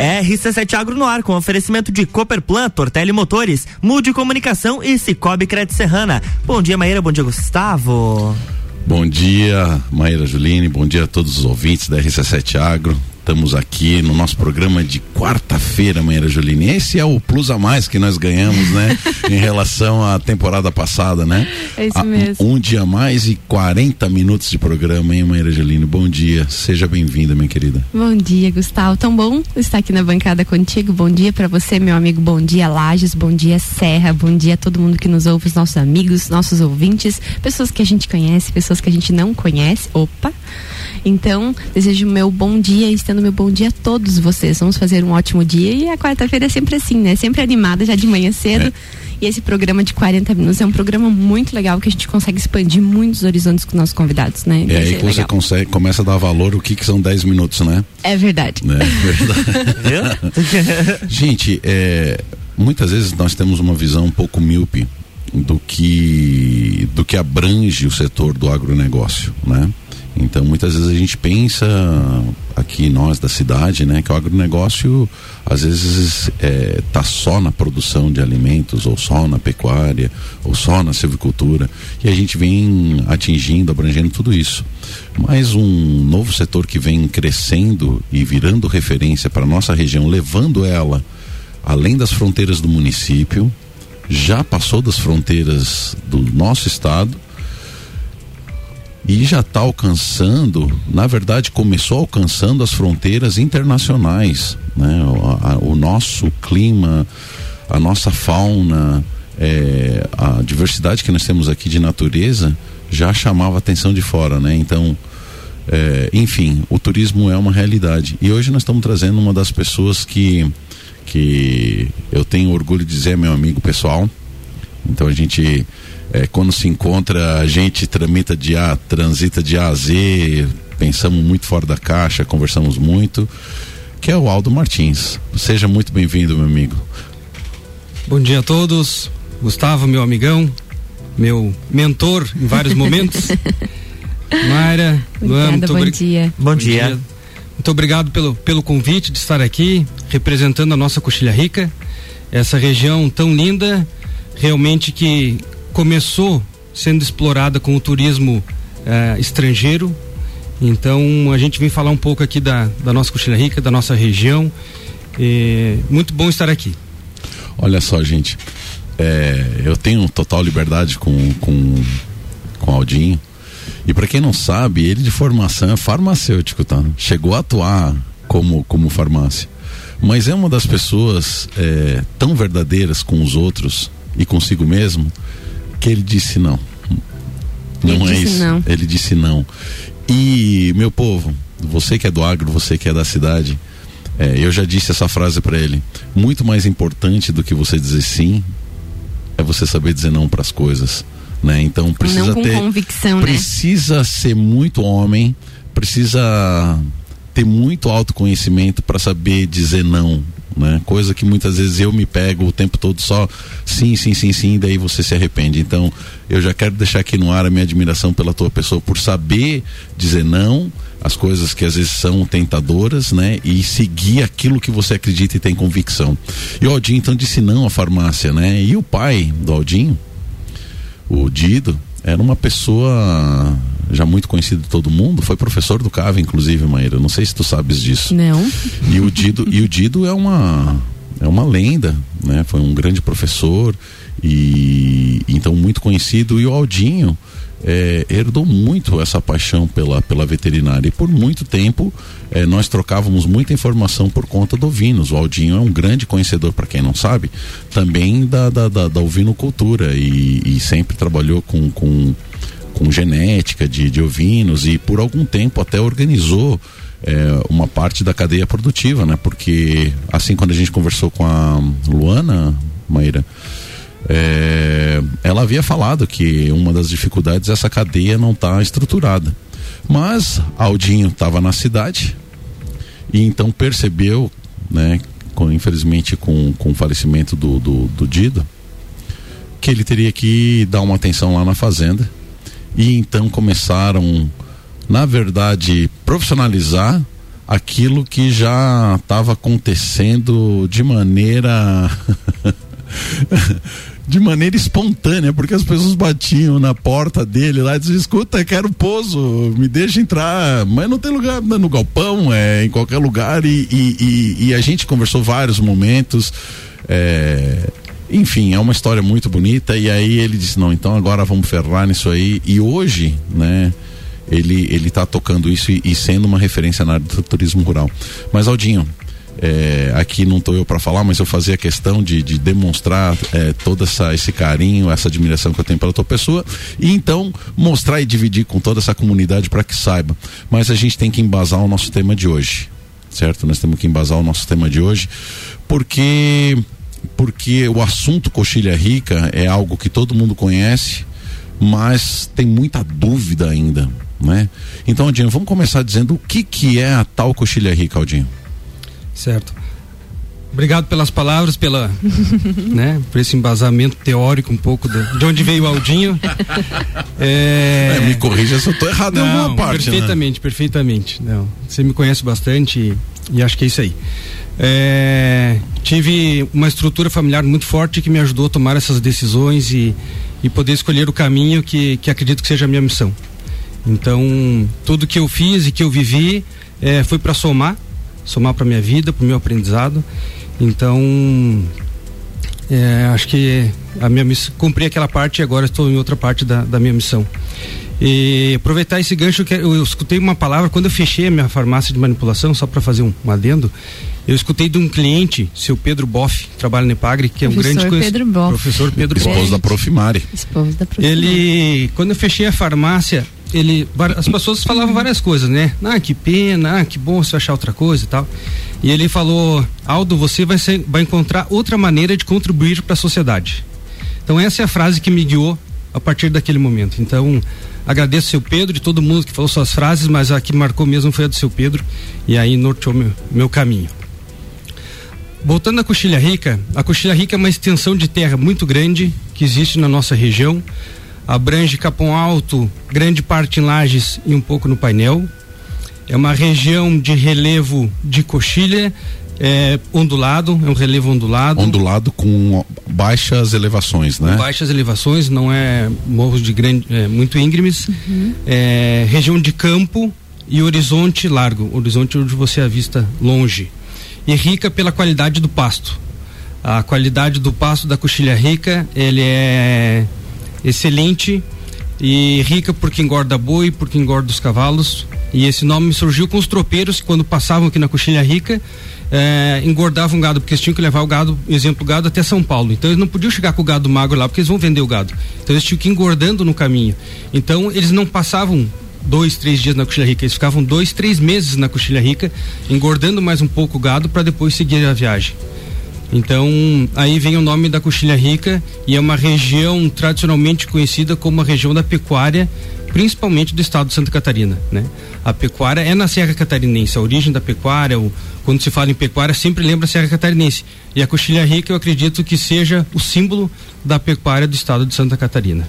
RC7 Agro no ar com oferecimento de Cooperplan, Tortelli Motores, Mude Comunicação e Cicobi Crédito Serrana. Bom dia, Maíra. Bom dia, Gustavo. Bom dia, Maíra Juline. Bom dia a todos os ouvintes da RC7 Agro. Estamos aqui no nosso programa de quarta-feira, Maíra Juline. Esse é o plus a mais que nós ganhamos, né? em relação à temporada passada, né? É isso mesmo. Um dia a mais e 40 minutos de programa, hein, Maíra Juline? Bom dia. Seja bem-vinda, minha querida. Bom dia, Gustavo. Tão bom estar aqui na bancada contigo. Bom dia para você, meu amigo. Bom dia, Lages. Bom dia, Serra. Bom dia a todo mundo que nos ouve, os nossos amigos, nossos ouvintes, pessoas que a gente conhece, pessoas que a gente não conhece. Opa! Então, desejo meu bom dia e estendo meu bom dia a todos vocês. Vamos fazer um ótimo dia e a quarta-feira é sempre assim, né? Sempre animada, já de manhã cedo. É. E esse programa de 40 minutos é um programa muito legal que a gente consegue expandir muitos horizontes com nossos convidados, né? É aí que você consegue, começa a dar valor o que, que são 10 minutos, né? É verdade. É verdade. gente, é, muitas vezes nós temos uma visão um pouco míope do que do que abrange o setor do agronegócio, né? Então, muitas vezes a gente pensa, aqui nós da cidade, né, que o agronegócio às vezes é, tá só na produção de alimentos, ou só na pecuária, ou só na silvicultura, e a gente vem atingindo, abrangendo tudo isso. Mas um novo setor que vem crescendo e virando referência para nossa região, levando ela além das fronteiras do município, já passou das fronteiras do nosso estado e já está alcançando, na verdade, começou alcançando as fronteiras internacionais. Né? O, a, o nosso clima, a nossa fauna, é, a diversidade que nós temos aqui de natureza já chamava atenção de fora, né? Então, é, enfim, o turismo é uma realidade. E hoje nós estamos trazendo uma das pessoas que, que eu tenho orgulho de dizer, meu amigo pessoal. Então a gente é, quando se encontra, a gente tramita de A, transita de A a Z, pensamos muito fora da caixa, conversamos muito, que é o Aldo Martins. Seja muito bem-vindo, meu amigo. Bom dia a todos. Gustavo, meu amigão, meu mentor em vários momentos. Mayra, Luan, muito bom dia. Bom, bom dia. dia. Muito obrigado pelo, pelo convite de estar aqui, representando a nossa Coxilha Rica, essa região tão linda, realmente que começou sendo explorada com o turismo eh, estrangeiro. Então a gente vem falar um pouco aqui da, da nossa Coxilha Rica, da nossa região. E, muito bom estar aqui. Olha só, gente. É, eu tenho total liberdade com, com, com Aldinho. E para quem não sabe, ele de formação é farmacêutico, tá? Chegou a atuar como, como farmácia. Mas é uma das pessoas é, tão verdadeiras com os outros e consigo mesmo que ele disse não. Não ele é isso. Não. Ele disse não. E, meu povo, você que é do agro, você que é da cidade, é, eu já disse essa frase para ele. Muito mais importante do que você dizer sim é você saber dizer não para as coisas. Né? Então precisa ter. Convicção, né? precisa né? ser muito homem, precisa ter muito autoconhecimento para saber dizer não né? Coisa que muitas vezes eu me pego o tempo todo só sim, sim, sim, sim, daí você se arrepende. Então, eu já quero deixar aqui no ar a minha admiração pela tua pessoa por saber dizer não às coisas que às vezes são tentadoras, né? E seguir aquilo que você acredita e tem convicção. E o Aldinho então disse não à farmácia, né? E o pai do Aldinho, o Dido, era uma pessoa já muito conhecido de todo mundo, foi professor do CAV, inclusive, Maíra. Não sei se tu sabes disso. Não. E o Dido, e o Dido é uma é uma lenda, né? Foi um grande professor e então muito conhecido e o Aldinho é, herdou muito essa paixão pela, pela veterinária e por muito tempo é, nós trocávamos muita informação por conta do ovinos. O Aldinho é um grande conhecedor, para quem não sabe, também da, da, da, da ovinocultura e, e sempre trabalhou com, com com genética de, de ovinos e por algum tempo até organizou é, uma parte da cadeia produtiva, né? Porque assim quando a gente conversou com a Luana Maíra, é, ela havia falado que uma das dificuldades é essa cadeia não está estruturada. Mas Aldinho estava na cidade e então percebeu, né, com, infelizmente com, com o falecimento do, do, do Dido, que ele teria que dar uma atenção lá na fazenda e então começaram, na verdade, profissionalizar aquilo que já estava acontecendo de maneira de maneira espontânea, porque as pessoas batiam na porta dele lá e diziam, escuta, quero pouso, me deixa entrar, mas não tem lugar no galpão, é em qualquer lugar. E, e, e, e a gente conversou vários momentos, é, enfim, é uma história muito bonita e aí ele disse, não, então agora vamos ferrar nisso aí e hoje, né, ele ele está tocando isso e, e, sendo uma referência na área do turismo rural. Mas Aldinho, é, aqui não estou eu para falar, mas eu fazia questão de, de demonstrar é, todo essa, esse carinho, essa admiração que eu tenho pela tua pessoa e então mostrar e dividir com toda essa comunidade para que saiba. Mas a gente tem que embasar o nosso tema de hoje, certo? Nós temos que embasar o nosso tema de hoje, porque porque o assunto coxilha rica é algo que todo mundo conhece, mas tem muita dúvida ainda, né? Então, Aldinho, vamos começar dizendo o que que é a tal coxilha rica, Aldinho. Certo. Obrigado pelas palavras, pela, né, por esse embasamento teórico um pouco do, de onde veio o Aldinho. É... É, me corrija se eu estou errado Não, em alguma parte. Né? Perfeitamente, né? perfeitamente. Não, você me conhece bastante e, e acho que é isso aí. É, tive uma estrutura familiar muito forte que me ajudou a tomar essas decisões e, e poder escolher o caminho que, que acredito que seja a minha missão. Então, tudo que eu fiz e que eu vivi é, foi para somar somar para minha vida, para o meu aprendizado. Então, é, acho que a minha missão, cumpri aquela parte e agora estou em outra parte da, da minha missão. E aproveitar esse gancho, que eu, escutei uma palavra quando eu fechei a minha farmácia de manipulação, só para fazer um, um, adendo. Eu escutei de um cliente, seu Pedro Boff, trabalha no Epagre, que professor é um grande conhecido. Pedro Boff. Professor Pedro Esposo Boff. da Profimari. Esposo da Profimari. Ele, quando eu fechei a farmácia, ele as pessoas falavam várias coisas, né? Ah, que pena, ah, que bom você achar outra coisa e tal. E ele falou: "Aldo, você vai ser, vai encontrar outra maneira de contribuir para a sociedade". Então essa é a frase que me guiou a partir daquele momento. Então, agradeço seu Pedro e todo mundo que falou suas frases, mas a que marcou mesmo foi a do seu Pedro e aí norteou meu, meu caminho. Voltando à Coxilha Rica, a Coxilha Rica é uma extensão de terra muito grande que existe na nossa região abrange Capão Alto, grande parte em Lages e um pouco no painel. É uma região de relevo de coxilha, é, ondulado, é um relevo ondulado. Ondulado com baixas elevações, né? baixas elevações, não é morros de grande, é, muito íngremes. Uhum. É, região de campo e horizonte largo, horizonte onde você avista longe. E rica pela qualidade do pasto. A qualidade do pasto da coxilha rica, ele é excelente e rica porque engorda boi, porque engorda os cavalos. E esse nome surgiu com os tropeiros que quando passavam aqui na Coxilha Rica eh, engordavam o gado, porque eles tinham que levar o gado, exemplo, o gado até São Paulo. Então eles não podiam chegar com o gado magro lá, porque eles vão vender o gado. Então eles tinham que ir engordando no caminho. Então eles não passavam dois, três dias na Coxilha Rica, eles ficavam dois, três meses na Coxilha Rica, engordando mais um pouco o gado para depois seguir a viagem. Então, aí vem o nome da Coxilha Rica e é uma região tradicionalmente conhecida como a região da pecuária, principalmente do estado de Santa Catarina, né? A pecuária é na Serra Catarinense, a origem da pecuária, o, quando se fala em pecuária, sempre lembra a Serra Catarinense. E a Coxilha Rica, eu acredito que seja o símbolo da pecuária do estado de Santa Catarina.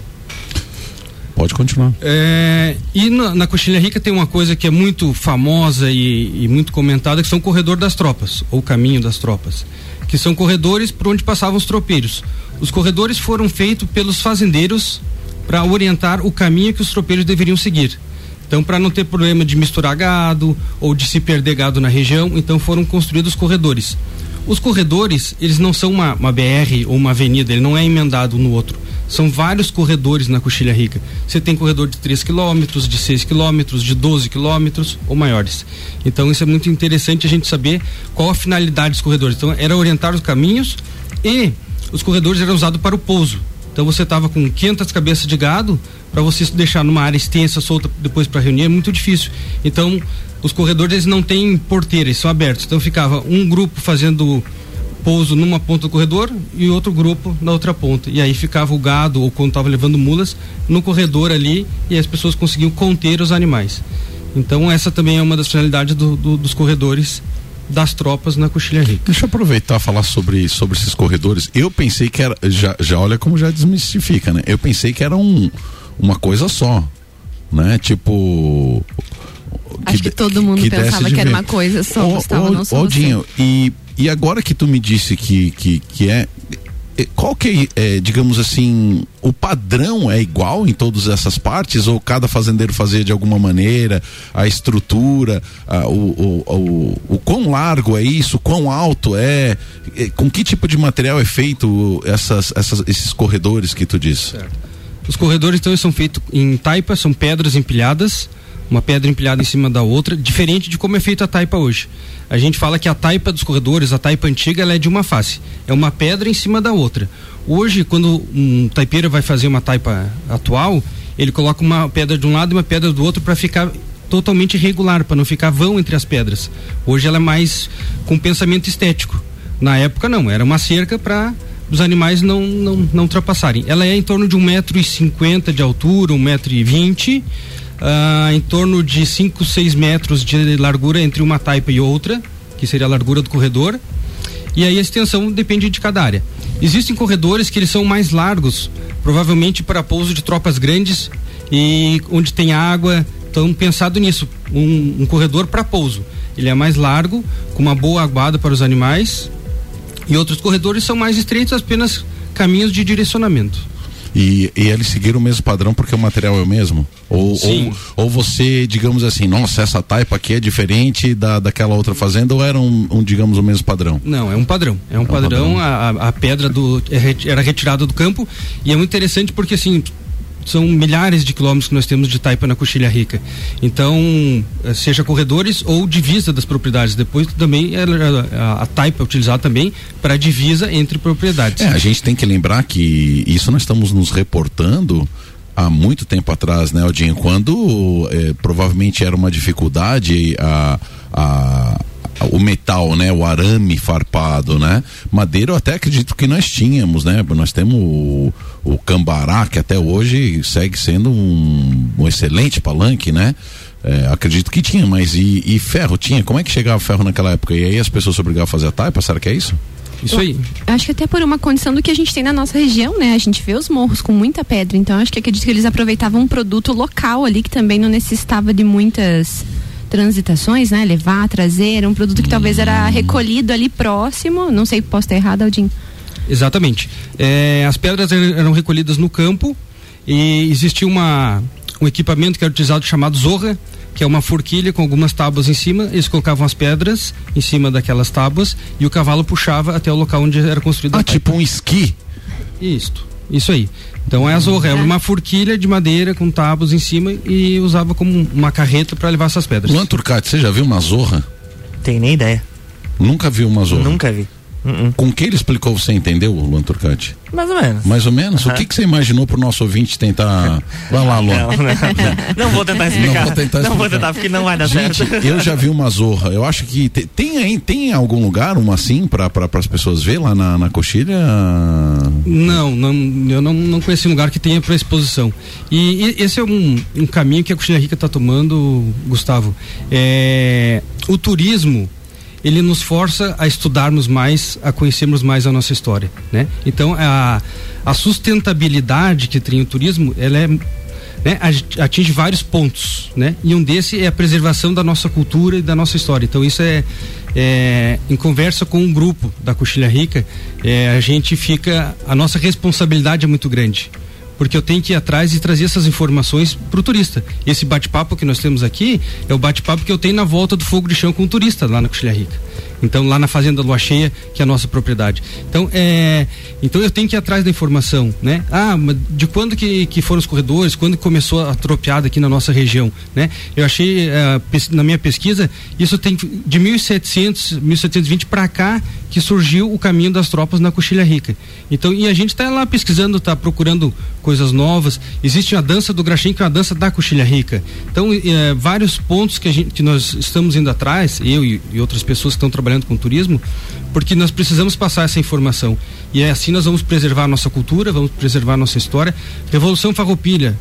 Pode continuar. É, e na, na Coxilha Rica tem uma coisa que é muito famosa e, e muito comentada, que são o corredor das tropas, ou caminho das tropas que são corredores por onde passavam os tropeiros. Os corredores foram feitos pelos fazendeiros para orientar o caminho que os tropeiros deveriam seguir. Então, para não ter problema de misturar gado ou de se perder gado na região, então foram construídos corredores. Os corredores, eles não são uma, uma BR ou uma avenida, ele não é emendado no outro. São vários corredores na Coxilha Rica. Você tem corredor de 3 quilômetros, de 6 quilômetros, de 12 quilômetros ou maiores. Então isso é muito interessante a gente saber qual a finalidade dos corredores. Então era orientar os caminhos e os corredores eram usados para o pouso. Então você estava com 500 cabeças de gado, para você deixar numa área extensa, solta depois para reunir é muito difícil. Então os corredores eles não têm porteira, eles são abertos. Então ficava um grupo fazendo pouso numa ponta do corredor e outro grupo na outra ponta. E aí ficava o gado, ou quando estava levando mulas, no corredor ali e as pessoas conseguiam conter os animais. Então essa também é uma das finalidades do, do, dos corredores das tropas na Coxilha Rica. Deixa eu aproveitar e falar sobre, sobre esses corredores. Eu pensei que era, já, já olha como já desmistifica, né? Eu pensei que era um, uma coisa só, né? Tipo, Acho que, que todo mundo que pensava que era uma coisa só, o, Gustavo, o, não só Aldinho, e, e agora que tu me disse que, que, que é qual que é, é, digamos assim, o padrão é igual em todas essas partes ou cada fazendeiro fazia de alguma maneira, a estrutura, a, o, o, o, o, quão largo é isso, quão alto é, é, com que tipo de material é feito essas, essas, esses corredores que tu disse? Certo. Os corredores então são feitos em taipa, são pedras empilhadas, uma pedra empilhada em cima da outra, diferente de como é feita a taipa hoje. A gente fala que a taipa dos corredores, a taipa antiga, ela é de uma face. É uma pedra em cima da outra. Hoje, quando um taipeiro vai fazer uma taipa atual, ele coloca uma pedra de um lado e uma pedra do outro para ficar totalmente regular, para não ficar vão entre as pedras. Hoje ela é mais com pensamento estético. Na época não, era uma cerca para os animais não, não, não ultrapassarem. Ela é em torno de um metro e cinquenta de altura, um metro e vinte uh, em torno de 5, 6 metros de largura entre uma taipa e outra, que seria a largura do corredor. E aí a extensão depende de cada área. Existem corredores que eles são mais largos, provavelmente para pouso de tropas grandes e onde tem água. Então, pensado nisso, um, um corredor para pouso. Ele é mais largo, com uma boa aguada para os animais. E outros corredores são mais estreitos, apenas caminhos de direcionamento. E, e eles seguiram o mesmo padrão porque o material é o mesmo? Ou, ou, ou, você, digamos assim, nossa, essa taipa aqui é diferente da, daquela outra fazenda ou era um, um digamos, o mesmo padrão? Não, é um padrão. É um, é um padrão, padrão. A, a pedra do, é era retirada do campo e é muito interessante porque assim, são milhares de quilômetros que nós temos de taipa na Coxilha Rica. Então, eh, seja corredores ou divisa das propriedades. Depois também é, a, a taipa é utilizada também para divisa entre propriedades. É, a gente tem que lembrar que isso nós estamos nos reportando há muito tempo atrás, né, Odinho? Quando é, provavelmente era uma dificuldade a, a o metal, né? O arame farpado, né? Madeira eu até acredito que nós tínhamos, né? Nós temos o, o cambará, que até hoje segue sendo um, um excelente palanque, né? É, acredito que tinha, mas e, e, ferro tinha? Como é que chegava ferro naquela época? E aí as pessoas se obrigavam a fazer a taipa? Será que é isso? Isso aí. acho que até por uma condição do que a gente tem na nossa região, né? A gente vê os morros com muita pedra, então acho que acredito que eles aproveitavam um produto local ali que também não necessitava de muitas transitações, né? Levar, trazer, um produto que talvez era recolhido ali próximo. Não sei, posso estar errado, Aldinho. Exatamente. É, as pedras eram recolhidas no campo e existia uma, um equipamento que era utilizado chamado zorra, que é uma forquilha com algumas tábuas em cima. Eles colocavam as pedras em cima daquelas tábuas e o cavalo puxava até o local onde era construído. Ah, tipo um esqui. Isto, isso aí. Então é a zorra, é uma forquilha de madeira com tábuas em cima e usava como uma carreta para levar essas pedras. Luan Turcati, você já viu uma zorra? Tem nem ideia. Nunca viu uma zorra? Nunca vi. Uh -uh. Com que ele explicou, você entendeu, Luan Turcati? Mais ou menos. Mais ou menos? O que, que você imaginou pro nosso ouvinte tentar. Vai lá, Luan. Não, não, não. não vou tentar explicar. Não vou tentar explicar. Não vou tentar, porque não vai dar Gente, certo. Eu já vi uma zorra. Eu acho que tem, tem aí, tem algum lugar, uma assim, para pra, as pessoas ver lá na, na coxilha? Não, não, eu não, não conheci um lugar que tenha para exposição. E, e, esse é um, um caminho que a Coxilha Rica está tomando, Gustavo. É, o turismo ele nos força a estudarmos mais, a conhecermos mais a nossa história, né? Então a, a sustentabilidade que tem o turismo, ela é né, atinge vários pontos, né? E um desse é a preservação da nossa cultura e da nossa história. Então isso é, é em conversa com um grupo da Coxilha Rica, é, a gente fica, a nossa responsabilidade é muito grande porque eu tenho que ir atrás e trazer essas informações para o turista. Esse bate-papo que nós temos aqui é o bate-papo que eu tenho na volta do fogo de chão com o turista lá na Coxilha Rica. Então, lá na Fazenda Lua Cheia, que é a nossa propriedade. Então, é, então eu tenho que ir atrás da informação, né? Ah, de quando que, que foram os corredores, quando começou a tropeada aqui na nossa região, né? Eu achei, uh, na minha pesquisa, isso tem de 1700, 1720 para cá que surgiu o caminho das tropas na Coxilha Rica. Então, e a gente está lá pesquisando, está procurando coisas novas. Existe a dança do Graxim, que é uma dança da Coxilha Rica. Então, é, vários pontos que, a gente, que nós estamos indo atrás, eu e, e outras pessoas que estão trabalhando trabalhando com turismo, porque nós precisamos passar essa informação. E é assim nós vamos preservar a nossa cultura, vamos preservar a nossa história. Revolução Farroupilha,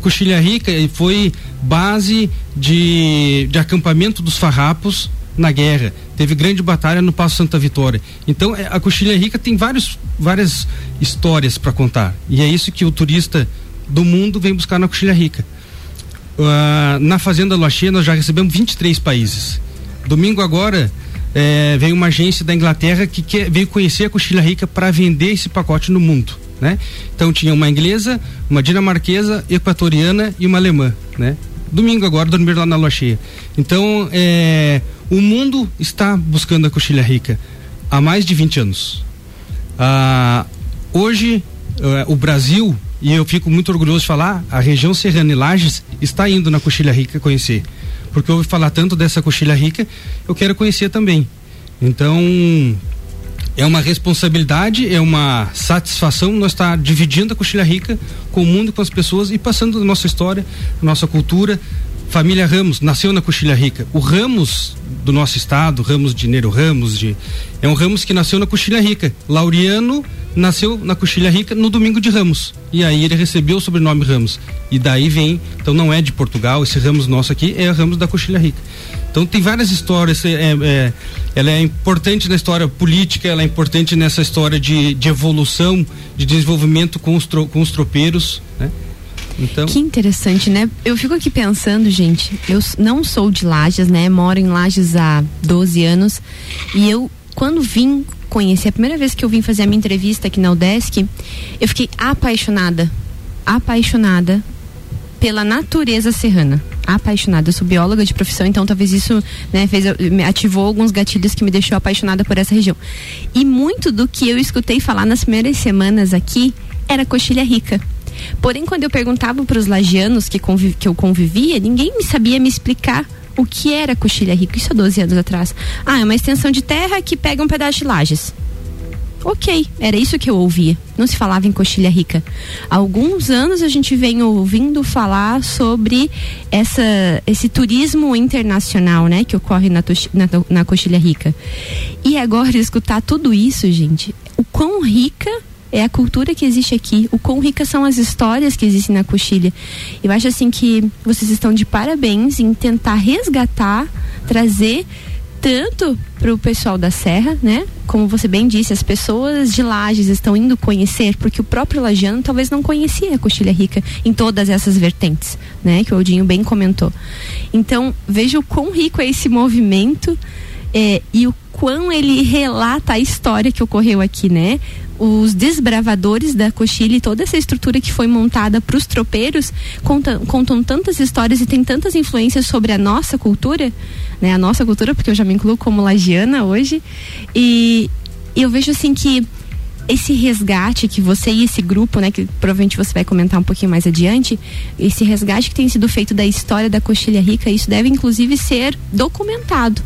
Coxilha Rica foi base de, de acampamento dos farrapos na guerra. Teve grande batalha no Passo Santa Vitória. Então é, a Coxilha Rica tem vários, várias histórias para contar. E é isso que o turista do mundo vem buscar na Coxilha Rica. Uh, na Fazenda Lua Cheia nós já recebemos 23 países. Domingo agora é, veio uma agência da Inglaterra que quer, veio conhecer a coxilha rica para vender esse pacote no mundo. Né? Então tinha uma inglesa, uma dinamarquesa, equatoriana e uma alemã. Né? Domingo agora dormiram lá na lua cheia. Então é, o mundo está buscando a coxilha rica há mais de 20 anos. Ah, hoje é, o Brasil e eu fico muito orgulhoso de falar, a região Serrana e Lages está indo na Coxilha Rica conhecer porque eu ouvi falar tanto dessa coxilha rica, eu quero conhecer também. Então, é uma responsabilidade, é uma satisfação nós estar dividindo a coxilha rica com o mundo, com as pessoas e passando a nossa história, a nossa cultura. Família Ramos nasceu na Coxilha Rica. O Ramos do nosso estado, Ramos de Nero Ramos, de, é um Ramos que nasceu na Coxilha Rica. Laureano nasceu na Coxilha Rica no domingo de Ramos. E aí ele recebeu o sobrenome Ramos. E daí vem, então não é de Portugal, esse Ramos nosso aqui é Ramos da Coxilha Rica. Então tem várias histórias, é, é, ela é importante na história política, ela é importante nessa história de, de evolução, de desenvolvimento com os, tro, com os tropeiros, né? Então... Que interessante, né? Eu fico aqui pensando, gente, eu não sou de Lages, né? Moro em Lages há 12 anos e eu, quando vim conhecer, a primeira vez que eu vim fazer a minha entrevista aqui na UDESC, eu fiquei apaixonada, apaixonada pela natureza serrana. Apaixonada. Eu sou bióloga de profissão, então talvez isso né, fez, ativou alguns gatilhos que me deixou apaixonada por essa região. E muito do que eu escutei falar nas primeiras semanas aqui era coxilha rica. Porém, quando eu perguntava para os lagianos que, que eu convivia, ninguém me sabia me explicar o que era coxilha rica, isso há 12 anos atrás. Ah, é uma extensão de terra que pega um pedaço de lajes. Ok, era isso que eu ouvia. Não se falava em coxilha rica. Há alguns anos a gente vem ouvindo falar sobre essa, esse turismo internacional, né, que ocorre na, na, na coxilha rica. E agora escutar tudo isso, gente, o quão rica é a cultura que existe aqui, o quão ricas são as histórias que existem na coxilha. Eu acho assim que vocês estão de parabéns em tentar resgatar, trazer tanto para o pessoal da Serra, né? Como você bem disse, as pessoas de Lages estão indo conhecer, porque o próprio lagiano talvez não conhecia a coxilha rica em todas essas vertentes, né? Que o Odinho bem comentou. Então, veja o quão rico é esse movimento é, e o quão ele relata a história que ocorreu aqui, né? Os desbravadores da coxilha e toda essa estrutura que foi montada para os tropeiros contam, contam tantas histórias e tem tantas influências sobre a nossa cultura, né? A nossa cultura, porque eu já me incluo como lagiana hoje. E, e eu vejo assim que esse resgate que você e esse grupo, né, que provavelmente você vai comentar um pouquinho mais adiante, esse resgate que tem sido feito da história da coxilha rica, isso deve inclusive ser documentado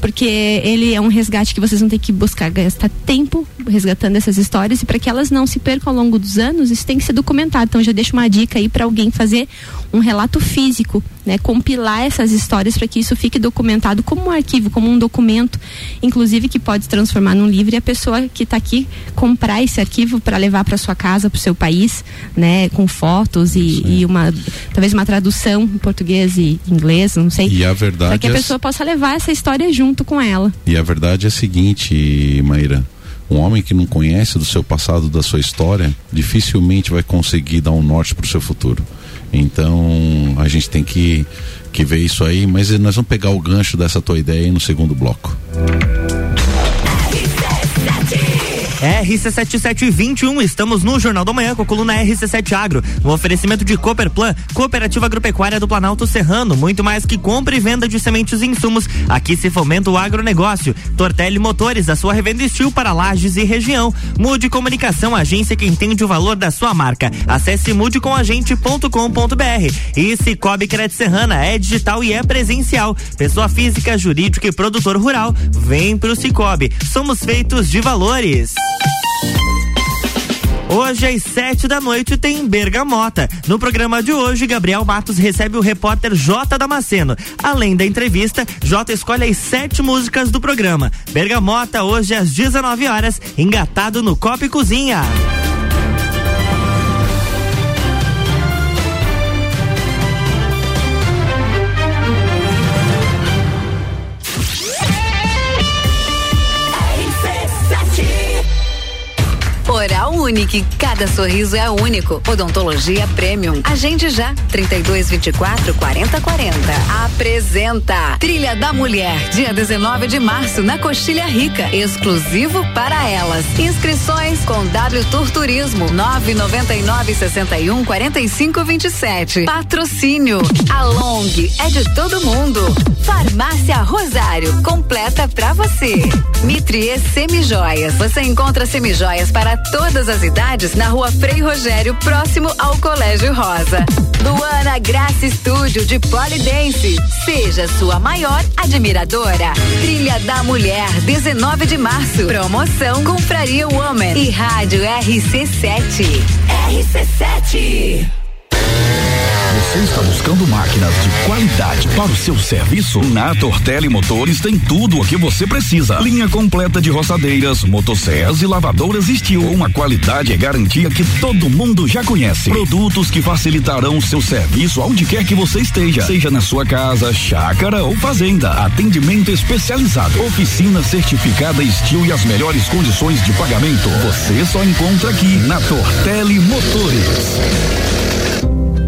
porque ele é um resgate que vocês vão ter que buscar gastar tempo resgatando essas histórias e para que elas não se percam ao longo dos anos, isso tem que ser documentado. Então já deixo uma dica aí para alguém fazer um relato físico, né, compilar essas histórias para que isso fique documentado como um arquivo, como um documento, inclusive que pode se transformar num livro e a pessoa que está aqui comprar esse arquivo para levar para sua casa, para o seu país, né, com fotos e, e, uma talvez uma tradução em português e inglês, não sei. E a verdade para que a é pessoa possa levar essa história junto com ela. E a verdade é a seguinte, Maíra, um homem que não conhece do seu passado, da sua história, dificilmente vai conseguir dar um norte para o seu futuro. Então a gente tem que, que ver isso aí, mas nós vamos pegar o gancho dessa tua ideia aí no segundo bloco. RC7721, estamos no Jornal da Manhã com a coluna RC7 Agro. No oferecimento de Cooperplan, Cooperativa Agropecuária do Planalto Serrano. Muito mais que compra e venda de sementes e insumos. Aqui se fomenta o agronegócio. Tortelli Motores, a sua revenda estil para lajes e região. Mude Comunicação, agência que entende o valor da sua marca. Acesse mudecomagente.com.br. E Cicobi Credit Serrana é digital e é presencial. Pessoa física, jurídica e produtor rural. Vem pro Cicobi. Somos feitos de valores. Hoje às sete da noite tem Bergamota. No programa de hoje, Gabriel Matos recebe o repórter J Damasceno. Além da entrevista, J escolhe as sete músicas do programa. Bergamota hoje às 19 horas, engatado no Copa e Cozinha. Oral Unique. Cada sorriso é único. Odontologia Premium. Agende já. 32 24 40 40. Apresenta Trilha da Mulher. Dia 19 de março na Coxilha Rica. Exclusivo para elas. Inscrições com W Tour Turismo. 999 61 45 27. Patrocínio. A Long é de todo mundo. Farmácia Rosário. Completa pra você. Mitrie Semijoias. Você encontra semijoias para todas as idades na rua Frei Rogério, próximo ao Colégio Rosa. Luana Graça Estúdio de Polidense. Seja sua maior admiradora. Trilha da Mulher, 19 de março. Promoção Compraria Woman e Rádio RC7. RC7. Você está buscando máquinas de qualidade para o seu serviço? Na Tortelli Motores tem tudo o que você precisa. Linha completa de roçadeiras, motosserras e lavadoras Steel. Uma qualidade e garantia que todo mundo já conhece. Produtos que facilitarão o seu serviço aonde quer que você esteja. Seja na sua casa, chácara ou fazenda. Atendimento especializado. Oficina certificada Steel e as melhores condições de pagamento. Você só encontra aqui na Tortelli Motores.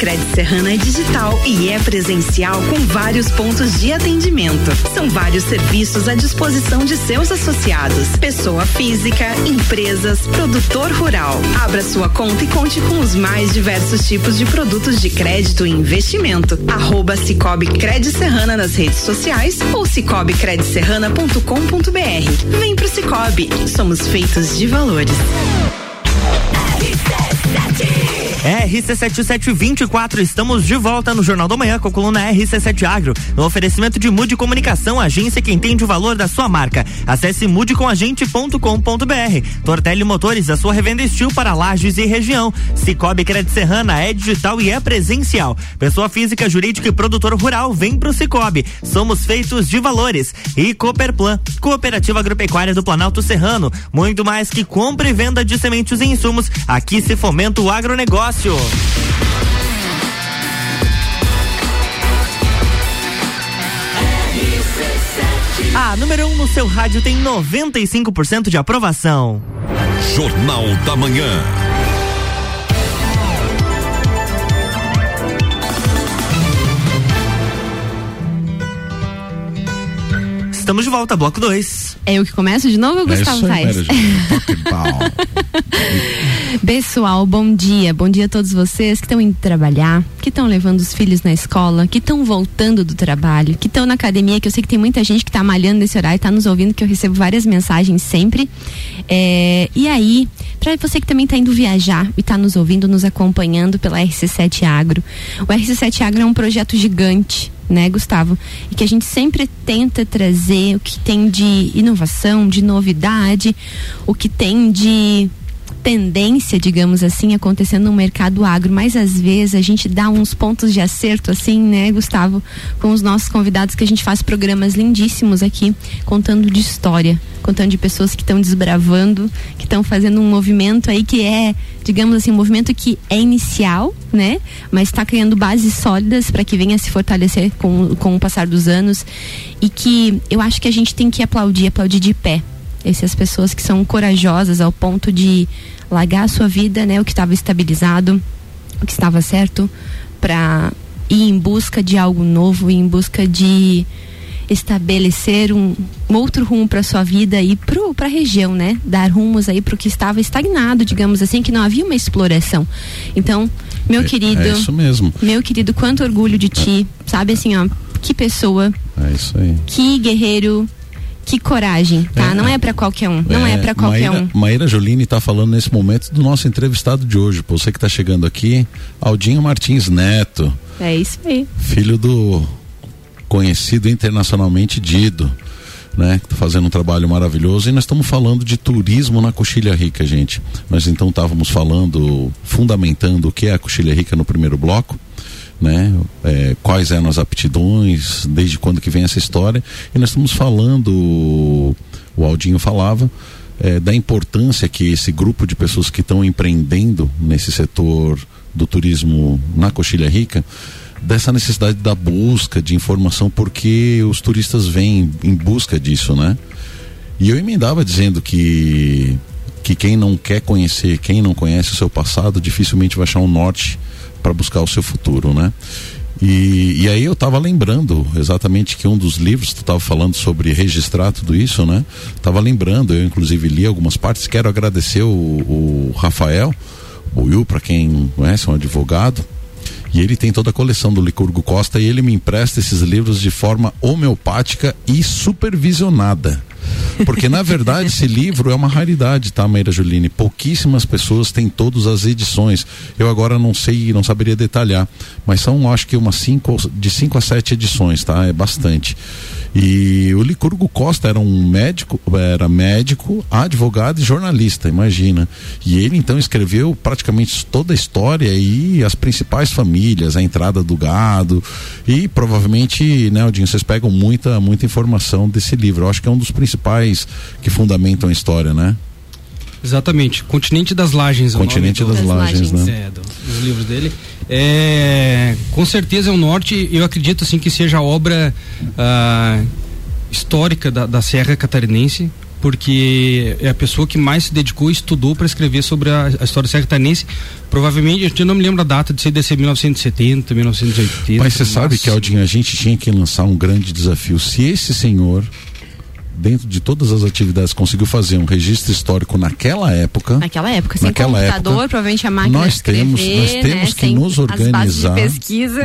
Crédito Serrana é digital e é presencial com vários pontos de atendimento. São vários serviços à disposição de seus associados, pessoa física, empresas, produtor rural. Abra sua conta e conte com os mais diversos tipos de produtos de crédito e investimento. Arroba Cicobi Crédito Serrana nas redes sociais ou cicobicreditserrana.com.br. Vem pro Cicobi, somos feitos de valores. RC7724, estamos de volta no Jornal da Manhã com a coluna RC7 Agro, no oferecimento de Mude Comunicação, agência que entende o valor da sua marca. Acesse mudecomagente.com.br. Tortelli Motores, a sua revenda estil para lajes e região. Cicobi Crédito Serrana é digital e é presencial. Pessoa física, jurídica e produtor rural, vem pro Cicobi. Somos feitos de valores. E Cooperplan, Cooperativa Agropecuária do Planalto Serrano. Muito mais que compra e venda de sementes e insumos. Aqui se fomenta o agronegócio negócio. A número 1 um no seu rádio tem 95% de aprovação. Jornal da Manhã. Estamos de volta, bloco 2. É eu que começo de novo, Gustavo é Tais? Pessoal, bom dia. Bom dia a todos vocês que estão indo trabalhar, que estão levando os filhos na escola, que estão voltando do trabalho, que estão na academia, que eu sei que tem muita gente que está malhando nesse horário, está nos ouvindo, que eu recebo várias mensagens sempre. É, e aí, para você que também está indo viajar e está nos ouvindo, nos acompanhando pela RC7 Agro. O RC7 Agro é um projeto gigante né, Gustavo? E que a gente sempre tenta trazer o que tem de inovação, de novidade, o que tem de tendência, digamos assim, acontecendo no mercado agro, mas às vezes a gente dá uns pontos de acerto, assim, né, Gustavo, com os nossos convidados, que a gente faz programas lindíssimos aqui, contando de história, contando de pessoas que estão desbravando, que estão fazendo um movimento aí que é, digamos assim, um movimento que é inicial, né, mas está criando bases sólidas para que venha se fortalecer com, com o passar dos anos. E que eu acho que a gente tem que aplaudir, aplaudir de pé essas pessoas que são corajosas ao ponto de largar a sua vida, né, o que estava estabilizado, o que estava certo, para ir em busca de algo novo, ir em busca de estabelecer um, um outro rumo para sua vida e para a região, né? Dar rumos aí para o que estava estagnado, digamos assim, que não havia uma exploração. Então, meu é, querido, é isso mesmo. Meu querido, quanto orgulho de ti, sabe assim, ó, que pessoa. É isso aí. Que guerreiro, que coragem, tá? É, não é para qualquer um. Não é, é para qualquer Maíra, um. Maíra Jolini está falando nesse momento do nosso entrevistado de hoje. Você que está chegando aqui, Aldinho Martins Neto. É isso aí. Filho do conhecido internacionalmente Dido. né, que tá fazendo um trabalho maravilhoso e nós estamos falando de turismo na Coxilha Rica, gente. Nós então estávamos falando, fundamentando o que é a Coxilha Rica no primeiro bloco. Né? É, quais eram as aptidões, desde quando que vem essa história. E nós estamos falando, o Aldinho falava, é, da importância que esse grupo de pessoas que estão empreendendo nesse setor do turismo na Coxilha Rica, dessa necessidade da busca de informação, porque os turistas vêm em busca disso, né? E eu emendava dizendo que, que quem não quer conhecer, quem não conhece o seu passado, dificilmente vai achar um norte para buscar o seu futuro, né? E, e aí eu estava lembrando exatamente que um dos livros, tu estava falando sobre registrar tudo isso, né? Tava lembrando, eu inclusive li algumas partes, quero agradecer o, o Rafael, o Will, para quem conhece, um advogado, e ele tem toda a coleção do Licurgo Costa e ele me empresta esses livros de forma homeopática e supervisionada. Porque, na verdade, esse livro é uma raridade, tá, Meira Juline? Pouquíssimas pessoas têm todas as edições. Eu agora não sei, não saberia detalhar, mas são, acho que, umas cinco, de cinco a sete edições, tá? É bastante. E o Licurgo Costa era um médico, era médico, advogado e jornalista, imagina. E ele então escreveu praticamente toda a história e as principais famílias, a entrada do gado. E provavelmente, né, Odinho, vocês pegam muita, muita informação desse livro. Eu acho que é um dos principais que fundamentam a história, né? Exatamente. Continente das Lagens. Continente das, das Lagens, Lagens, né? É, do, dos livros dele. É, com certeza é o norte. Eu acredito assim que seja a obra ah, histórica da, da Serra Catarinense porque é a pessoa que mais se dedicou e estudou para escrever sobre a, a história catarinense. Provavelmente, eu não me lembro a data de ser desse 1970, 1980. Mas você sabe que, Aldinho, a gente tinha que lançar um grande desafio. Se esse senhor dentro de todas as atividades, conseguiu fazer um registro histórico naquela época. Naquela época, sem naquela computador, época, provavelmente a máquina nós temos, escrever, nós temos né? que sem nos organizar.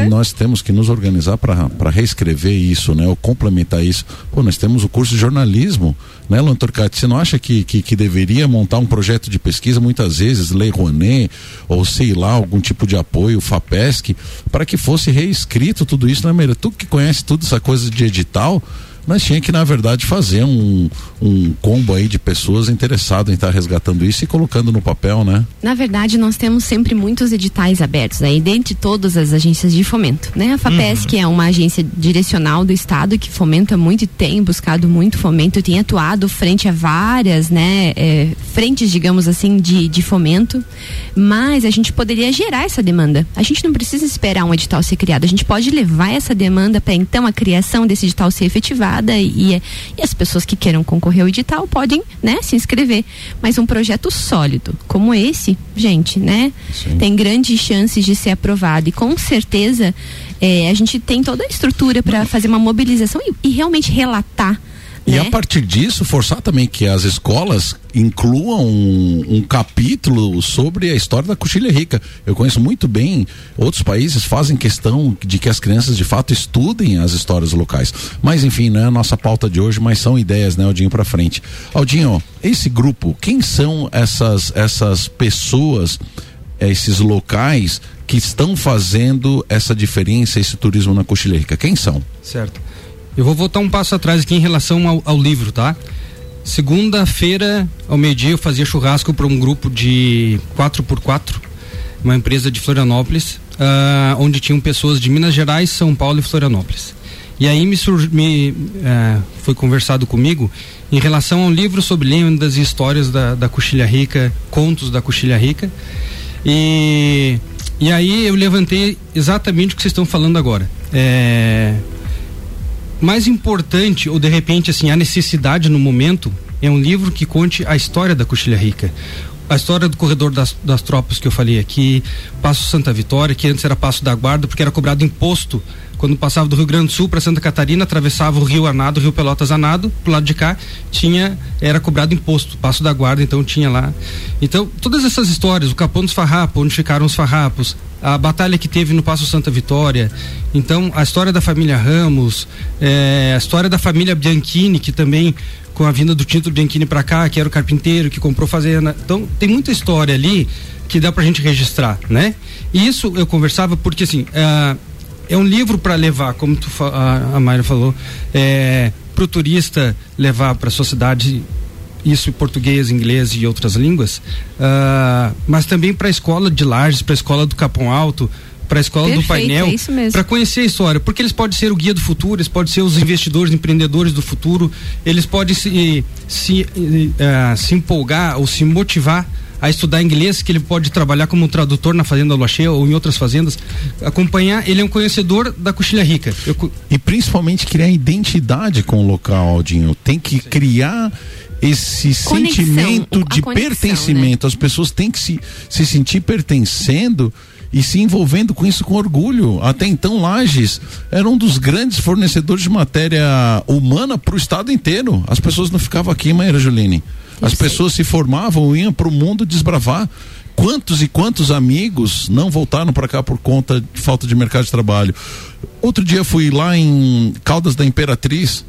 Nós temos que nos organizar para reescrever isso, né? Ou complementar isso. Pô, nós temos o curso de jornalismo, né, Luan Turcati? Você não acha que, que, que, deveria montar um projeto de pesquisa, muitas vezes, Lei Rouanet, ou sei lá, algum tipo de apoio, FAPESC, para que fosse reescrito tudo isso, né, Meira? Tu que conhece tudo essa coisa de edital, mas tinha que, na verdade, fazer um, um combo aí de pessoas interessadas em estar resgatando isso e colocando no papel, né? Na verdade, nós temos sempre muitos editais abertos aí, dentre todas as agências de fomento, né? A FAPESC uhum. é uma agência direcional do Estado que fomenta muito e tem buscado muito fomento, tem atuado frente a várias, né, é, frentes, digamos assim, de, de fomento, mas a gente poderia gerar essa demanda. A gente não precisa esperar um edital ser criado, a gente pode levar essa demanda para então a criação desse edital ser e, e as pessoas que queiram concorrer ao edital podem, né, se inscrever. Mas um projeto sólido como esse, gente, né, Sim. tem grandes chances de ser aprovado e com certeza é, a gente tem toda a estrutura para fazer uma mobilização e, e realmente relatar e né? a partir disso, forçar também que as escolas incluam um, um, capítulo sobre a história da Coxilha Rica. Eu conheço muito bem, outros países fazem questão de que as crianças de fato estudem as histórias locais. Mas enfim, não é a nossa pauta de hoje, mas são ideias, né, Aldinho, para frente. Aldinho, esse grupo, quem são essas, essas pessoas, esses locais que estão fazendo essa diferença, esse turismo na Coxilha Rica? Quem são? Certo. Eu vou voltar um passo atrás aqui em relação ao, ao livro, tá? Segunda-feira, ao meio-dia, eu fazia churrasco para um grupo de 4x4, uma empresa de Florianópolis, uh, onde tinham pessoas de Minas Gerais, São Paulo e Florianópolis. E aí me, me uh, foi conversado comigo em relação ao livro sobre lendas e histórias da, da Coxilha Rica, contos da Coxilha Rica. E, e aí eu levantei exatamente o que vocês estão falando agora. É, mais importante, ou de repente, assim, a necessidade no momento, é um livro que conte a história da Coxilha Rica. A história do corredor das, das tropas que eu falei aqui, Passo Santa Vitória, que antes era Passo da Guarda, porque era cobrado imposto quando passava do Rio Grande do Sul para Santa Catarina, atravessava o Rio Anado, o Rio Pelotas Anado, pro lado de cá tinha era cobrado imposto, Passo da Guarda, então tinha lá. Então, todas essas histórias, o Capão dos Farrapos, onde ficaram os farrapos, a batalha que teve no Passo Santa Vitória. Então, a história da família Ramos, é, a história da família Bianchini, que também, com a vinda do título Bianchini para cá, que era o carpinteiro que comprou fazenda. Então, tem muita história ali que dá pra gente registrar, né? E isso eu conversava porque, assim, é, é um livro para levar, como tu, a, a Mayra falou, é, para o turista levar para sua cidade isso em português, inglês e outras línguas, uh, mas também para a escola de Lages, para a escola do Capão Alto, para a escola Perfeito, do painel, é para conhecer a história, porque eles podem ser o guia do futuro, eles podem ser os investidores, empreendedores do futuro, eles podem se, se, uh, se empolgar ou se motivar a estudar inglês, que ele pode trabalhar como tradutor na Fazenda Lua Cheia ou em outras fazendas, acompanhar, ele é um conhecedor da Coxilha Rica. Eu... E principalmente criar identidade com o local, Aldinho. Tem que Sim. criar esse conexão, sentimento de conexão, pertencimento. Né? As pessoas têm que se, se sentir pertencendo e se envolvendo com isso com orgulho. Até então, Lages era um dos grandes fornecedores de matéria humana para o estado inteiro. As pessoas não ficavam aqui, Maíra Juline. As pessoas se formavam iam para o mundo desbravar. Quantos e quantos amigos não voltaram para cá por conta de falta de mercado de trabalho? Outro dia fui lá em Caldas da Imperatriz,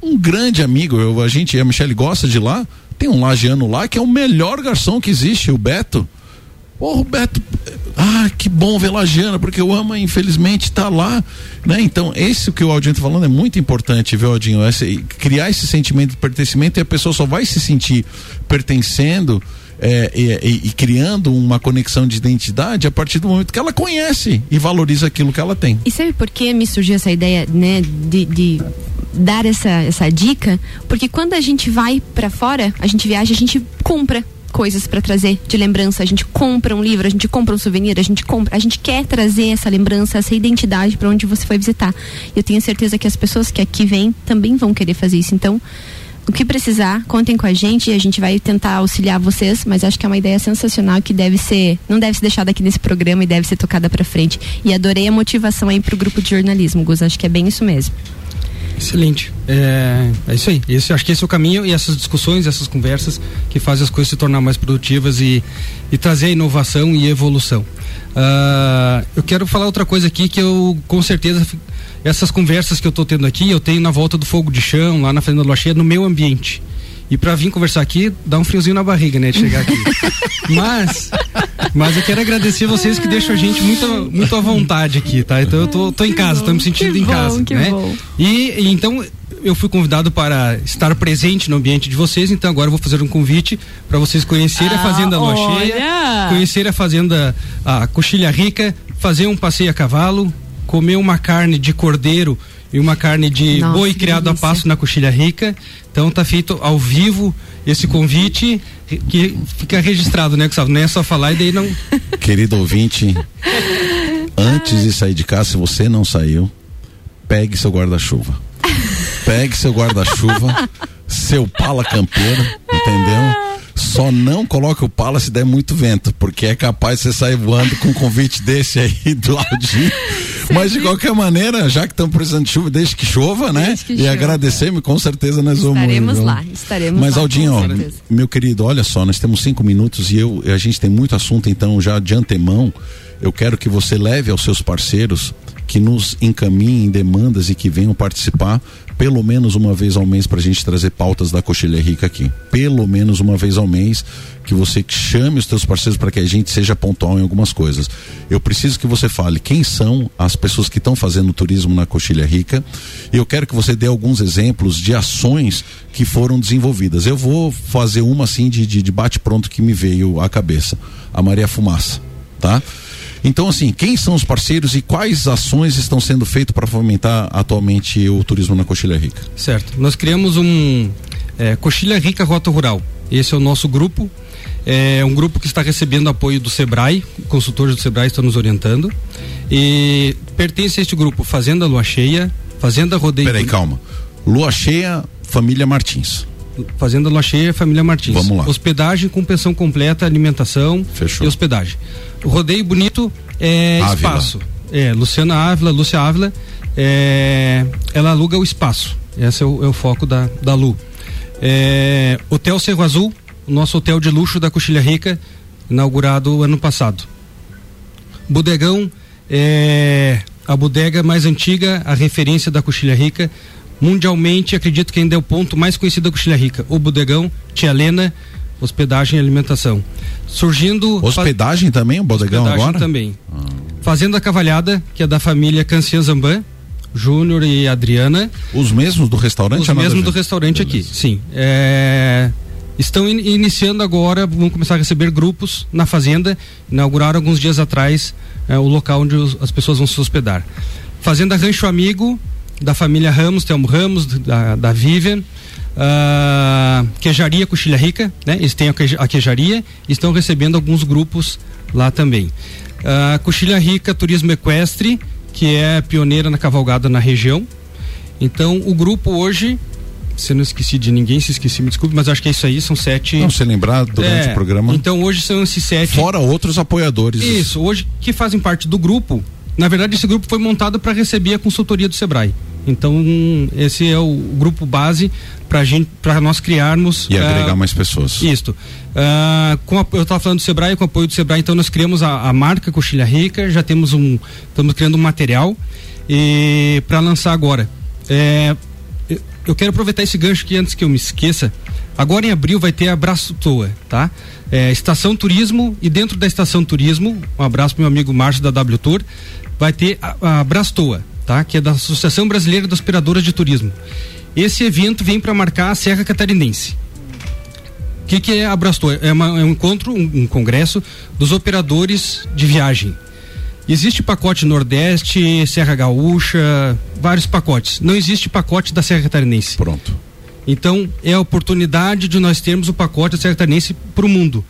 um grande amigo, eu, a gente, a Michelle gosta de lá, tem um lagiano lá que é o melhor garçom que existe, o Beto. Ô, Roberto, ah, que bom ver Lagiana, porque o AMA, infelizmente, está lá, né? Então, esse que o Aldinho está falando é muito importante, viu, Aldinho? Esse, criar esse sentimento de pertencimento e a pessoa só vai se sentir pertencendo é, e, e, criando uma conexão de identidade a partir do momento que ela conhece e valoriza aquilo que ela tem. E sabe por que me surgiu essa ideia, né, de, de dar essa, essa dica? Porque quando a gente vai para fora, a gente viaja, a gente compra coisas para trazer de lembrança. A gente compra um livro, a gente compra um souvenir, a gente compra, a gente quer trazer essa lembrança, essa identidade para onde você foi visitar. Eu tenho certeza que as pessoas que aqui vêm também vão querer fazer isso. Então, o que precisar, contem com a gente e a gente vai tentar auxiliar vocês, mas acho que é uma ideia sensacional que deve ser, não deve ser deixada aqui nesse programa e deve ser tocada para frente. E adorei a motivação aí pro grupo de jornalismo, Gus, acho que é bem isso mesmo. Excelente. É, é isso aí. Esse, acho que esse é o caminho e essas discussões, essas conversas que fazem as coisas se tornar mais produtivas e, e trazer inovação e evolução. Uh, eu quero falar outra coisa aqui que eu, com certeza, essas conversas que eu estou tendo aqui, eu tenho na volta do fogo de chão, lá na Fazenda Lua Cheia, no meu ambiente. E para vir conversar aqui, dá um friozinho na barriga, né, de chegar aqui. mas, mas eu quero agradecer vocês que deixam a gente muito, muito à vontade aqui, tá? Então eu tô, tô em casa, tô me sentindo que em bom, casa, né? Bom. E, e então eu fui convidado para estar presente no ambiente de vocês, então agora eu vou fazer um convite para vocês conhecerem ah, a Fazenda Lua Cheia, conhecer a Fazenda a Coxilha Rica, fazer um passeio a cavalo, comer uma carne de cordeiro e uma carne de Nossa, boi criado delícia. a passo na Coxilha Rica. Então tá feito ao vivo esse convite que fica registrado, né, Gustavo? Não é só falar e daí não. Querido ouvinte, antes de sair de casa, se você não saiu, pegue seu guarda-chuva. Pegue seu guarda-chuva, seu pala campeiro, entendeu? Só não coloque o pala se der muito vento, porque é capaz de você sair voando com um convite desse aí do ladinho. Mas de qualquer maneira, já que estamos precisando de chuva, deixe que chova, né? Que e agradecer-me, com certeza nós vamos. Estaremos lá, estaremos Mas, lá. Aldinho, ó, meu querido, olha só, nós temos cinco minutos e eu, a gente tem muito assunto, então já de antemão, eu quero que você leve aos seus parceiros que nos encaminhem demandas e que venham participar pelo menos uma vez ao mês para a gente trazer pautas da Coxilha Rica aqui. Pelo menos uma vez ao mês que você chame os teus parceiros para que a gente seja pontual em algumas coisas. Eu preciso que você fale quem são as pessoas que estão fazendo turismo na Coxilha Rica e eu quero que você dê alguns exemplos de ações que foram desenvolvidas. Eu vou fazer uma assim de, de, de bate pronto que me veio à cabeça. A Maria Fumaça, tá? Então, assim, quem são os parceiros e quais ações estão sendo feitas para fomentar atualmente o turismo na Coxilha Rica? Certo. Nós criamos um é, Coxilha Rica Rota Rural. Esse é o nosso grupo. É um grupo que está recebendo apoio do Sebrae, consultores do Sebrae estão nos orientando. E pertence a este grupo Fazenda Lua Cheia, Fazenda Rodeio. Peraí, calma. Lua Cheia, Família Martins. Fazenda Lua Cheia, Família Martins. Vamos lá. Hospedagem com pensão completa, alimentação Fechou. e hospedagem. Rodeio Bonito é Ávila. espaço. É, Luciana Ávila, Lúcia Ávila, é, ela aluga o espaço. Esse é o, é o foco da, da Lu. É, hotel Cerro Azul, o nosso hotel de luxo da Coxilha Rica, inaugurado ano passado. Bodegão, é, a bodega mais antiga, a referência da Coxilha Rica. Mundialmente, acredito que ainda é o ponto mais conhecido da Coxilha Rica. O Bodegão, Tia Lena, hospedagem e alimentação. Surgindo. Hospedagem também, o bodegão hospedagem agora? também. Ah. Fazenda Cavalhada, que é da família Cancian Zamban, Júnior e Adriana. Os mesmos do restaurante? Os mesmos do restaurante Beleza. aqui, sim. É, estão in, iniciando agora, vão começar a receber grupos na fazenda. Inauguraram alguns dias atrás é, o local onde os, as pessoas vão se hospedar. Fazenda Rancho Amigo, da família Ramos, Telmo Ramos, da, da Vivian. Uh, queijaria Coxilha Rica, né? Eles têm a queijaria e estão recebendo alguns grupos lá também. Uh, Coxilha Rica Turismo Equestre, que é pioneira na cavalgada na região. Então, o grupo hoje se eu não esqueci de ninguém, se esqueci, me desculpe, mas acho que é isso aí, são sete. Não, se lembrar durante é, o programa. Então hoje são esses sete. Fora outros apoiadores. Isso, hoje que fazem parte do grupo. Na verdade, esse grupo foi montado para receber a consultoria do Sebrae. Então, esse é o grupo base para gente, para nós criarmos e agregar uh, mais pessoas. Isto. Uh, com a, eu estava falando do Sebrae, com o apoio do Sebrae, então nós criamos a, a marca Coxilha Rica, já temos um, estamos criando um material e para lançar agora. É, eu quero aproveitar esse gancho aqui antes que eu me esqueça. Agora em abril vai ter Abraço Toa, tá? É, estação Turismo e dentro da Estação Turismo, um abraço pro meu amigo Márcio da W Tour, vai ter Abraço Toa, tá? Que é da Associação Brasileira das Operadoras de Turismo. Esse evento vem para marcar a Serra Catarinense. O que, que é Abraço Toa? É, uma, é um encontro, um, um congresso dos operadores de viagem Existe pacote Nordeste, Serra Gaúcha, vários pacotes. Não existe pacote da Serra Catarinense. Pronto. Então, é a oportunidade de nós termos o pacote da Serra Catarinense para o mundo.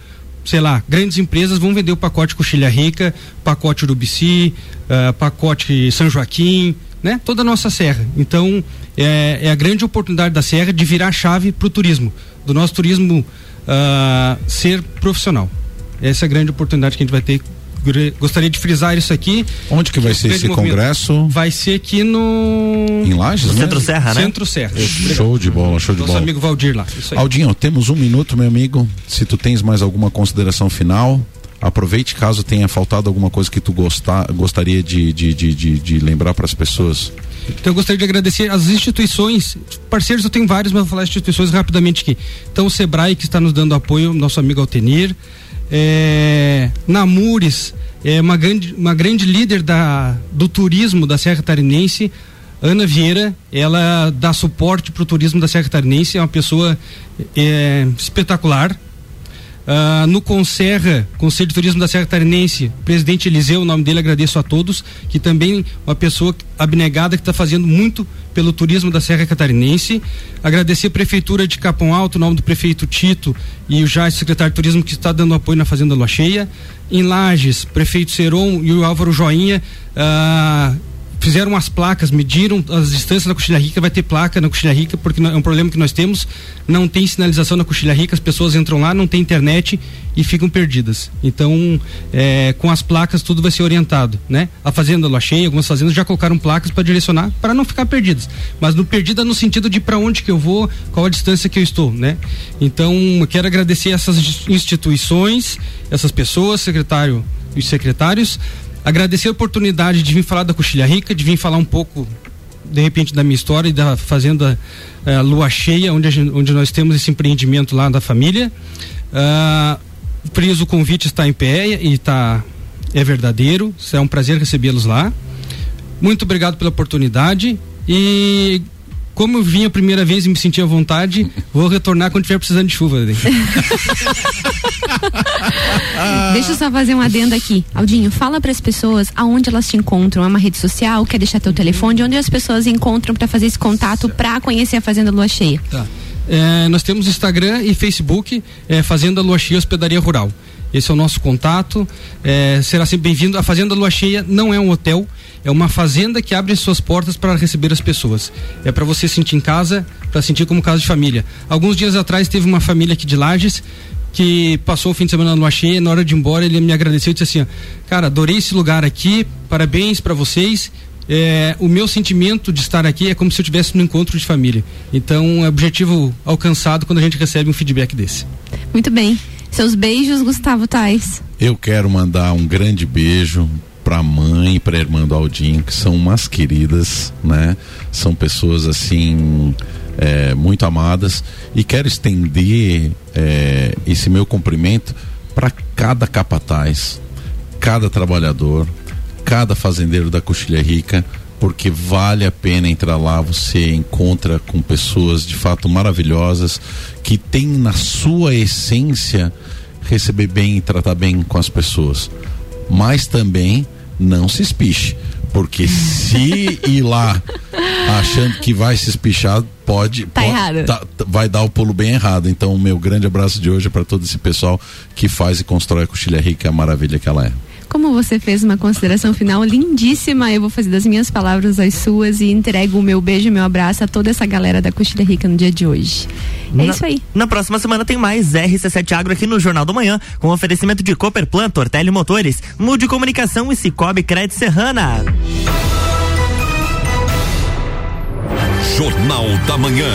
Sei lá, grandes empresas vão vender o pacote Coxilha Rica, pacote Urubici, uh, pacote São Joaquim, né? Toda a nossa serra. Então, é, é, a grande oportunidade da serra de virar chave para o turismo, do nosso turismo uh, ser profissional. Essa é a grande oportunidade que a gente vai ter gostaria de frisar isso aqui. Onde que vai ser esse congresso? Vai ser aqui no. Em Lages? No Centro Serra, né? Centro Serra. Show de bola, show de Nosso bola. amigo Valdir lá. Aldinho, temos um minuto, meu amigo. Se tu tens mais alguma consideração final, aproveite caso tenha faltado alguma coisa que tu gostar, gostaria de, de, de, de, de lembrar para as pessoas. Então eu gostaria de agradecer as instituições, parceiros eu tenho vários, mas vou falar instituições rapidamente aqui. Então o Sebrae que está nos dando apoio, nosso amigo Altenir, é, Namures, é uma grande, uma grande líder da, do turismo da Serra Tarinense, Ana Vieira, ela dá suporte para o turismo da Serra Tarinense, é uma pessoa é, espetacular. Uh, no Conserra, Conselho de Turismo da Serra Tarinense, presidente Eliseu, o nome dele agradeço a todos, que também uma pessoa abnegada que está fazendo muito pelo turismo da Serra Catarinense. Agradecer a Prefeitura de Capão Alto, o nome do prefeito Tito e o já secretário de Turismo que está dando apoio na Fazenda Lua Cheia. Em Lages, prefeito Seron e o Álvaro Joinha. Uh, fizeram as placas, mediram as distâncias na Coxilha Rica, vai ter placa na Coxilha Rica, porque é um problema que nós temos, não tem sinalização na Coxilha Rica, as pessoas entram lá, não tem internet e ficam perdidas. Então, é, com as placas tudo vai ser orientado, né? A fazenda Lua Cheia, algumas fazendas já colocaram placas para direcionar, para não ficar perdidas. Mas no perdida no sentido de para onde que eu vou, qual a distância que eu estou, né? Então, quero agradecer essas instituições, essas pessoas, secretário e secretários, Agradecer a oportunidade de vir falar da Coxilha Rica, de vir falar um pouco, de repente, da minha história e da Fazenda uh, Lua Cheia, onde, gente, onde nós temos esse empreendimento lá da família. Uh, o convite está em pé e está é verdadeiro. É um prazer recebê-los lá. Muito obrigado pela oportunidade e como eu vim a primeira vez e me senti à vontade, vou retornar quando estiver precisando de chuva. Deixa eu só fazer um adendo aqui. Aldinho, fala para as pessoas aonde elas te encontram. É uma rede social? Quer deixar teu telefone? Onde as pessoas encontram para fazer esse contato para conhecer a Fazenda Lua Cheia? Tá. É, nós temos Instagram e Facebook, é, Fazenda Lua Cheia Hospedaria Rural. Esse é o nosso contato. É, será sempre bem-vindo. A Fazenda Lua Cheia não é um hotel, é uma fazenda que abre suas portas para receber as pessoas. É para você sentir em casa, para sentir como casa de família. Alguns dias atrás teve uma família aqui de Lages que passou o fim de semana na lua cheia, na hora de ir embora ele me agradeceu e disse assim: "Cara, adorei esse lugar aqui, parabéns para vocês. É, o meu sentimento de estar aqui é como se eu estivesse no encontro de família. Então, é objetivo alcançado quando a gente recebe um feedback desse. Muito bem. Seus beijos, Gustavo Tais. Eu quero mandar um grande beijo para a mãe e para a irmã do Aldinho, que são umas queridas, né? São pessoas assim é, muito amadas e quero estender é, esse meu cumprimento para cada capataz, cada trabalhador, cada fazendeiro da Coxilha Rica, porque vale a pena entrar lá, você encontra com pessoas de fato maravilhosas que têm na sua essência receber bem e tratar bem com as pessoas. Mas também não se espiche, porque se ir lá achando que vai se espichar, pode, Tá pode- errado. tá- tá- vai dar o pulo bem errado. Então, o meu grande abraço de hoje é para todo esse pessoal que faz e constrói a Coxilha Rica, a maravilha que ela é. Como você fez uma consideração final lindíssima, eu vou fazer das minhas palavras as suas e entrego o meu beijo e meu abraço a toda essa galera da Coxilha Rica no dia de hoje. É Na- isso aí. Na próxima semana tem mais RC7 Agro aqui no Jornal do Manhã, com oferecimento de Cooperplan, Tortelli Motores, Mude Comunicação e Cicobi Crédito Serrana. Jornal da Manhã.